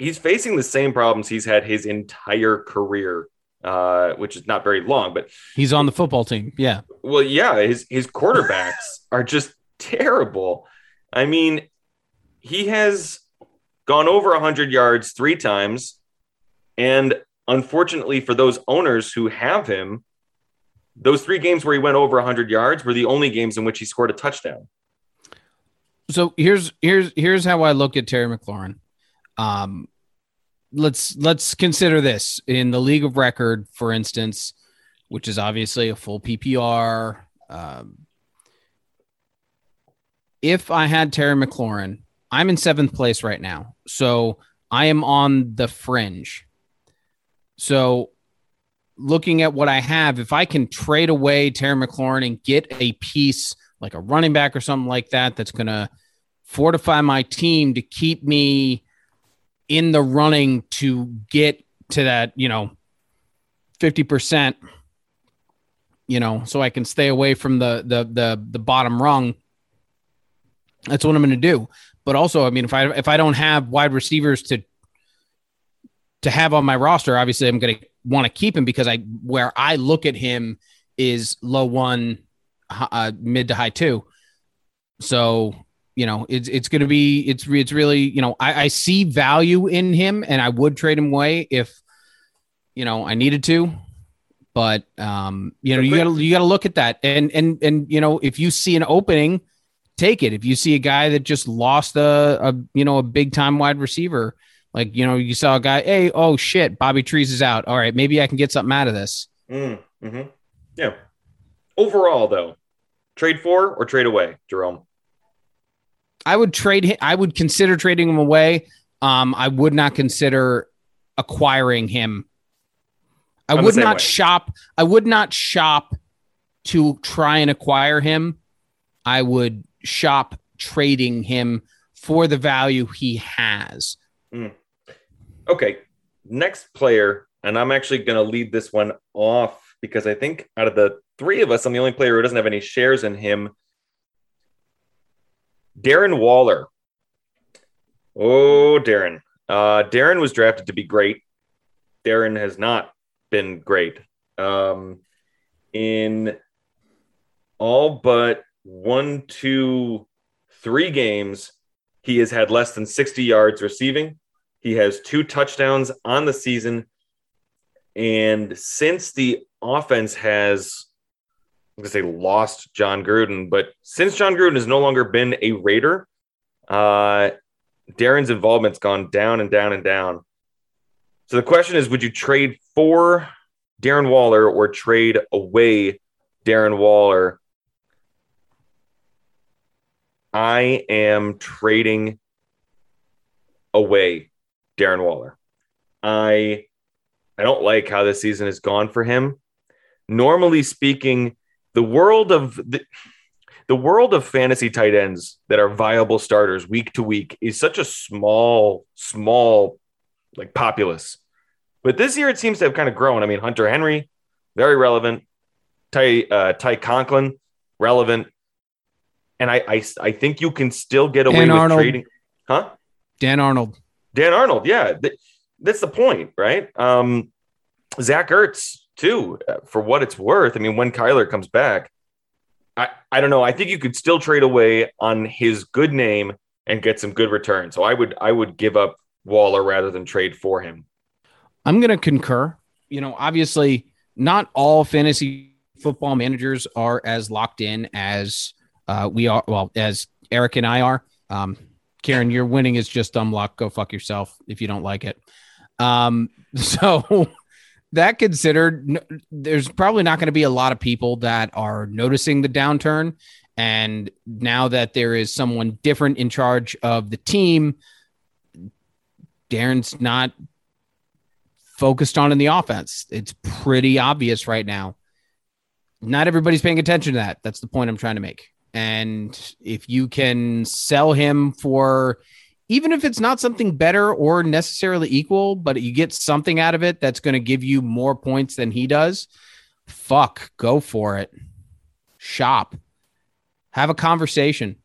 he's facing the same problems he's had his entire career, uh, which is not very long, but He's on the football team. Yeah. well, yeah, his his quarterbacks [LAUGHS] are just terrible. I mean, he has gone over 100 yards three times, and unfortunately for those owners who have him, those three games where he went over 100 yards were the only games in which he scored a touchdown. So here's here's here's how I look at Terry McLaurin. Um, let's let's consider this in the league of record, for instance, which is obviously a full PPR. Um, if I had Terry McLaurin, I'm in seventh place right now, so I am on the fringe. So, looking at what I have, if I can trade away Terry McLaurin and get a piece like a running back or something like that, that's going to fortify my team to keep me in the running to get to that, you know, 50%, you know, so I can stay away from the the the the bottom rung. That's what I'm going to do. But also, I mean, if I if I don't have wide receivers to to have on my roster, obviously I'm going to want to keep him because I where I look at him is low one, uh, mid to high two. So you know it's it's going to be it's it's really you know I, I see value in him and I would trade him away if you know I needed to. But um, you know you got to you got to look at that and and and you know if you see an opening, take it. If you see a guy that just lost a, a you know a big time wide receiver, like you know you saw a guy, hey, oh shit, Bobby Trees is out. All right, maybe I can get something out of this. Mm, hmm Yeah. Overall, though, trade for or trade away, Jerome? I would trade him. I would consider trading him away. Um, I would not consider acquiring him. I I'm would not way. shop. I would not shop to try and acquire him. I would shop trading him for the value he has. Mm. Okay, next player, and I'm actually going to lead this one off because I think out of the three of us, I'm the only player who doesn't have any shares in him. Darren Waller. Oh, Darren. Uh, Darren was drafted to be great. Darren has not been great. Um, in all but one, two, three games, he has had less than 60 yards receiving. He has two touchdowns on the season. And since the offense has, I'm to say lost Jon Gruden, but since Jon Gruden has no longer been a Raider, uh, Darren's involvement's gone down and down and down. So the question is would you trade for Darren Waller or trade away Darren Waller? I am trading away Darren Waller. I I don't like how this season has gone for him. Normally speaking, the world of the, the world of fantasy tight ends that are viable starters week to week is such a small, small like populace. But this year it seems to have kind of grown. I mean, Hunter Henry, very relevant. Ty uh, Ty Conklin, relevant. And I, I I think you can still get away Dan with Arnold. trading, huh? Dan Arnold. Dan Arnold, yeah, Th- that's the point, right? Um, Zach Ertz too, uh, for what it's worth. I mean, when Kyler comes back, I I don't know. I think you could still trade away on his good name and get some good return. So I would I would give up Waller rather than trade for him. I'm going to concur. You know, obviously, not all fantasy football managers are as locked in as uh, we are. Well, as Eric and I are. Um, Karen, your winning is just dumb luck. Go fuck yourself if you don't like it. Um, [LAUGHS] so that considered, there's probably not going to be a lot of people that are noticing the downturn. And now that there is someone different in charge of the team, Darren's not focused on in the offense. It's pretty obvious right now. Not everybody's paying attention to that. That's the point I'm trying to make. And if you can sell him for even if it's not something better or necessarily equal, but you get something out of it that's going to give you more points than he does, fuck, go for it. Shop. Have a conversation.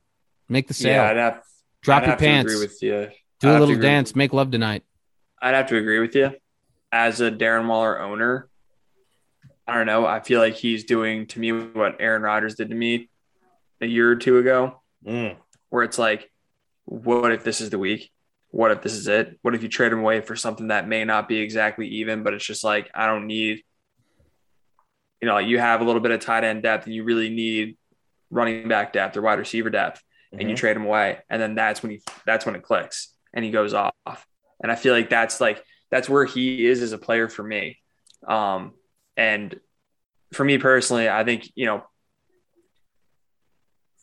Make the sale. Yeah, I'd have Drop I'd your have to pants. agree with you. Do I'd a little agree- dance. Make love tonight. I'd have to agree with you. As a Darren Waller owner, I don't know. I feel like he's doing to me what Aaron Rodgers did to me a year or two ago, Mm. where it's like, what if this is the week? What if this is it? What if you trade him away for something that may not be exactly even, but it's just like, I don't need, you know, you have a little bit of tight end depth and you really need running back depth or wide receiver depth and you Mhm. trade him away. And then that's when he, that's when it clicks and he goes off. And I feel like that's like, that's where he is as a player for me. Um, and for me personally, I think, you know,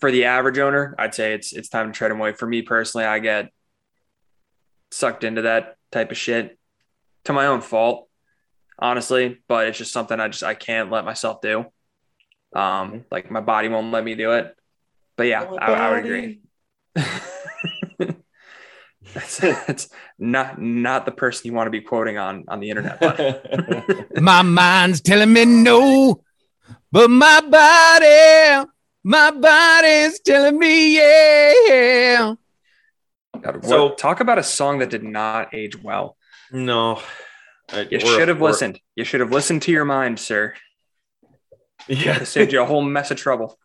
for the average owner, I'd say it's it's time to trade him away. For me personally, I get sucked into that type of shit to my own fault, honestly. But it's just something I just I can't let myself do. Um, like my body won't let me do it. But yeah, I, I would agree. [LAUGHS] that's, that's not not the person you want to be quoting on on the internet. [LAUGHS] My mind's telling me no, but my body, my body's telling me yeah. God, So- talk about a song that did not age well. No, I- You should have listened. You should have listened to your mind, sir. Yeah, It saved you a whole mess of trouble.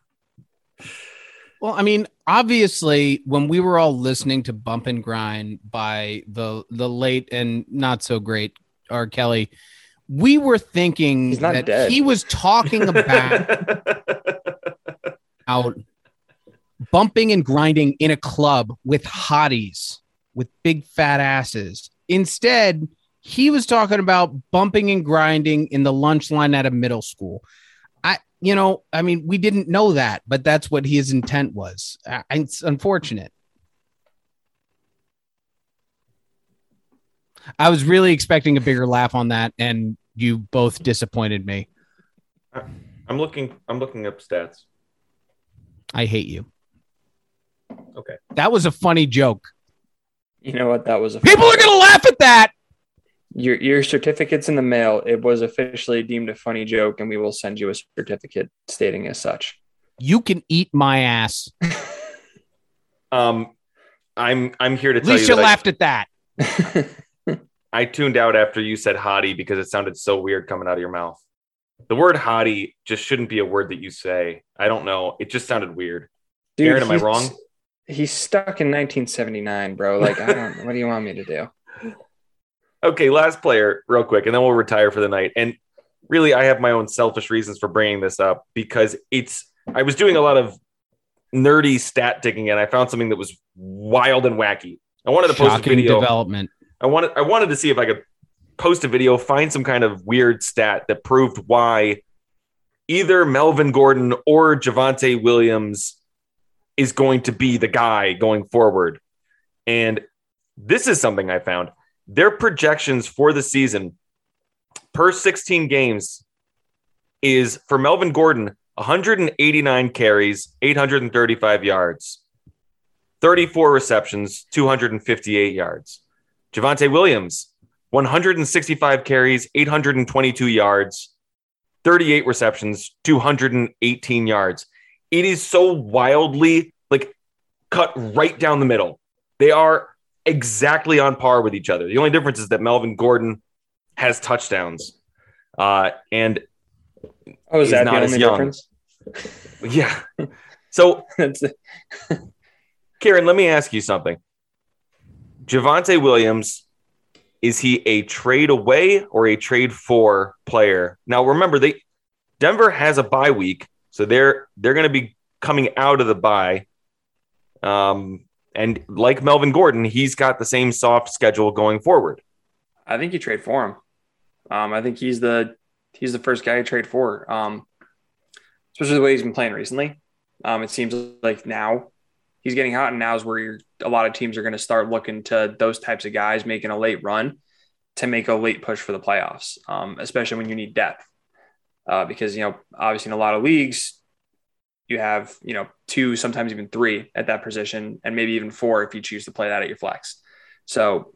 Well, I mean, obviously, when we were all listening to "Bump and Grind" by the the late and not so great R. Kelly, we were thinking He's not that dead. he was talking [LAUGHS] about out bumping and grinding in a club with hotties with big fat asses. Instead, he was talking about bumping and grinding in the lunch line at a middle school. I, you know, I mean, we didn't know that, but that's what his intent was. Uh, I, it's unfortunate. I was really expecting a bigger laugh on that, and you both disappointed me. I'm looking. I'm looking up stats. I hate you. Okay. That was a funny joke. You know what? That was a People are going to laugh at that. your your certificate's in the mail. It was officially deemed a funny joke, and we will send you a certificate stating as such. You can eat my ass. [LAUGHS] Um, I'm I'm here to At tell you least you that I- laughed at that. [LAUGHS] I tuned out after you said hottie because it sounded so weird coming out of your mouth. The word hottie just shouldn't be a word that you say. I don't know. It just sounded weird. Dude, Aaron, am I wrong? He's stuck in 1979, bro. Like, I don't. what do you want me to do? [LAUGHS] Okay, last player, real quick, and then we'll retire for the night. And really, I have my own selfish reasons for bringing this up because it's. I was doing a lot of nerdy stat digging, and I found something that was wild and wacky. I wanted to post a Shocking video. development. I wanted I wanted to see if I could post a video, find some kind of weird stat that proved why either Melvin Gordon or Javonte Williams is going to be the guy going forward. And this is something I found. Their projections for the season per 16 games is for Melvin Gordon 189 carries, 835 yards, 34 receptions, 258 yards. Javonte Williams, 165 carries, 822 yards, 38 receptions, 218 yards. It is so wildly like cut right down the middle. They are exactly on par with each other. The only difference is that Melvin Gordon has touchdowns. Uh, and Oh, is that not the as only young. difference? [LAUGHS] Yeah. So, [LAUGHS] Karen, let me ask you something. Javonte Williams, is he a trade away or a trade for player? Now, remember, they Denver has a bye week, so they're they're going to be coming out of the bye. Um, and like Melvin Gordon, he's got the same soft schedule going forward. I think you trade for him. Um, I think he's the he's the first guy to trade for. Um, especially the way he's been playing recently. Um, it seems like now he's getting hot, and now is where a lot of teams are going to start looking to those types of guys making a late run to make a late push for the playoffs, um, especially when you need depth. Uh, because you know, obviously, in a lot of leagues, you have you know two, sometimes even three at that position, and maybe even four if you choose to play that at your flex. So,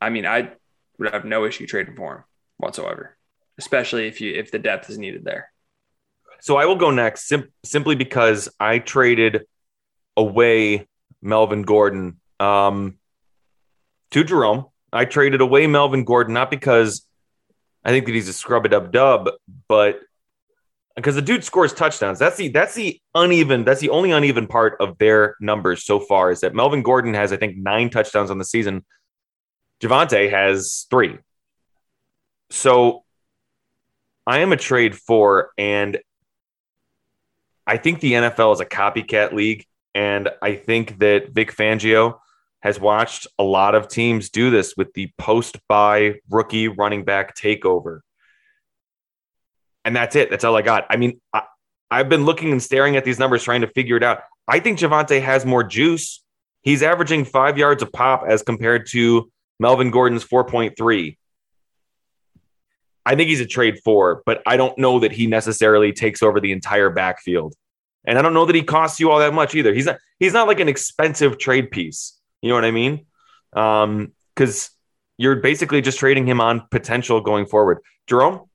I mean, I would have no issue trading for him whatsoever, especially if you if the depth is needed there. So I will go next sim- simply because I traded away Melvin Gordon um, to Jerome. I traded away Melvin Gordon not because I think that he's a scrub a dub dub, but because the dude scores touchdowns. That's the that's the uneven. That's the only uneven part of their numbers so far is that Melvin Gordon has I think nine touchdowns on the season. Javonte has three. So I am a trade for, and I think the NFL is a copycat league, and I think that Vic Fangio has watched a lot of teams do this with the post bye rookie running back takeover. And that's it. That's all I got. I mean, I, I've been looking and staring at these numbers, trying to figure it out. I think Javonte has more juice. He's averaging five yards a pop as compared to Melvin Gordon's 4.3. I think he's a trade for, but I don't know that he necessarily takes over the entire backfield. And I don't know that he costs you all that much either. He's not he's not like an expensive trade piece. You know what I mean? Um, because you're basically just trading him on potential going forward. Jerome?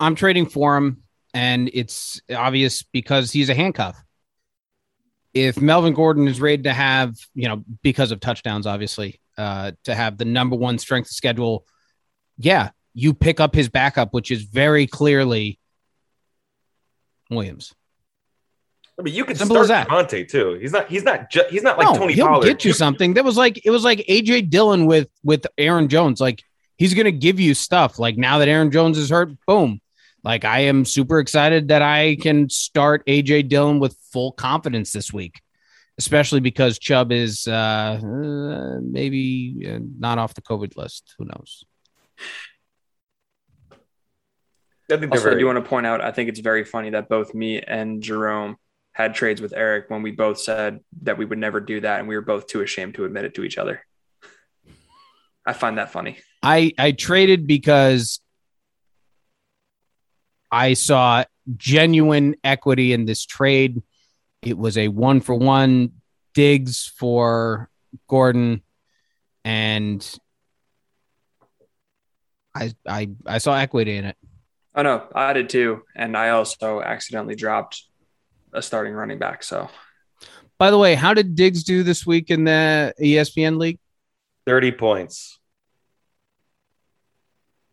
I'm trading for him, and it's obvious because he's a handcuff. If Melvin Gordon is rated to have, you know, because of touchdowns, obviously, uh, to have the number one strength schedule, yeah, you pick up his backup, which is very clearly Williams. I mean, you can Simple start as that. Javonte too. He's not. He's not. Ju- he's not like no, Tony he'll Pollard. get you something. That was like it was like AJ Dillon with with Aaron Jones. Like he's gonna give you stuff. Like now that Aaron Jones is hurt, boom. Like I am super excited that I can start AJ Dillon with full confidence this week, especially because Chubb is uh, uh maybe uh, not off the COVID list. Who knows? I think they're Also, I do want to point out, I think it's very funny that both me and Jerome had trades with Eric when we both said that we would never do that, and we were both too ashamed to admit it to each other. I find that funny. I I traded because I saw genuine equity in this trade. It was a one for one Diggs for Gordon, and I I I saw equity in it. Oh no, I did too, and I also accidentally dropped a starting running back. So By the way, how did Diggs do this week in the ESPN league? Thirty points.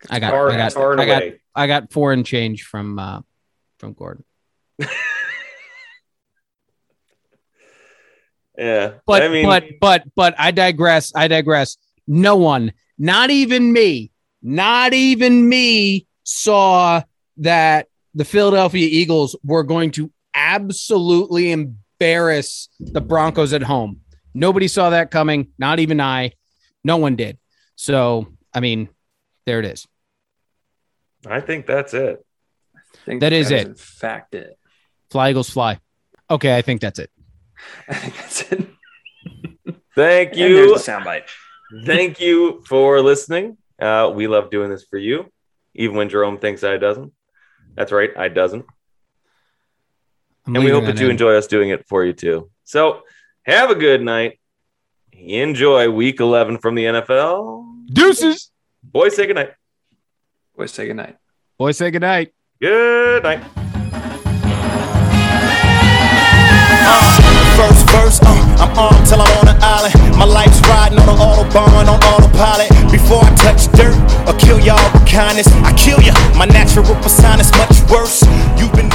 I got, Far- I got, far I got. I got four and change from uh, from Gordon. [LAUGHS] Yeah. But I mean, but but but I digress. I digress. No one, not even me, not even me, saw that the Philadelphia Eagles were going to absolutely embarrass the Broncos at home. Nobody saw that coming. Not even I. No one did. So I mean, there it is. I think that's it. I think That is it. In fact, it. Fly Eagles fly. Okay, I think that's it. [LAUGHS] I think that's it. Thank And you. there's the soundbite. Thank you for listening. Uh, we love doing this for you, even when Jerome thinks I doesn't. That's right, I doesn't. I'm and we hope that that you in. enjoy us doing it for you too. So have a good night. Enjoy week 11 from the NFL. Deuces. Boys, say goodnight. Boys, say goodnight. Boys, say goodnight. Good night. First verse, uh, I'm armed till I'm on an island. My life's riding on an autobahn, on autopilot. Before I touch dirt or kill y'all with kindness, I kill ya. My natural persona's much worse. You've been